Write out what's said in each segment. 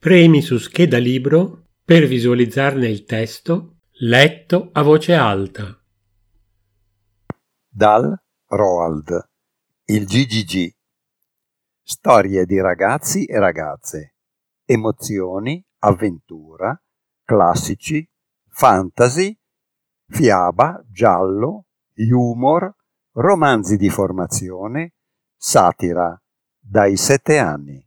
Premi su scheda libro per visualizzarne il testo letto a voce alta. Dal Roald Il GGG Storie di ragazzi e ragazze Emozioni, avventura, classici, fantasy, fiaba, giallo, humor, romanzi di formazione, satira, dai sette anni.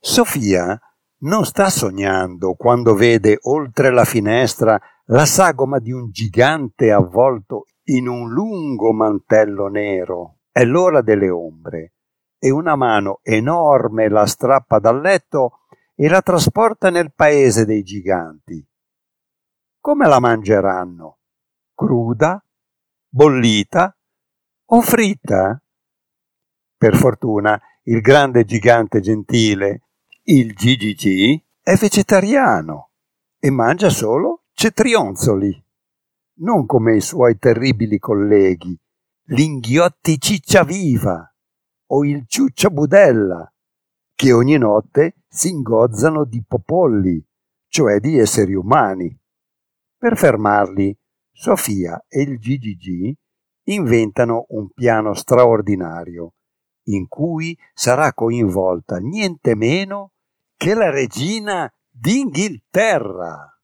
Sofia non sta sognando quando vede oltre la finestra la sagoma di un gigante avvolto in un lungo mantello nero. È l'ora delle ombre e una mano enorme la strappa dal letto e la trasporta nel paese dei giganti. Come la mangeranno? Cruda? Bollita? O fritta? Per fortuna il grande gigante gentile, il GGG, è vegetariano e mangia solo cetrionzoli, non come i suoi terribili colleghi, l'inghiotti ciccia viva o il ciuccia budella, che ogni notte si ingozzano di popolli, cioè di esseri umani. Per fermarli, Sofia e il GGG inventano un piano straordinario in cui sarà coinvolta niente meno che la regina d'Inghilterra.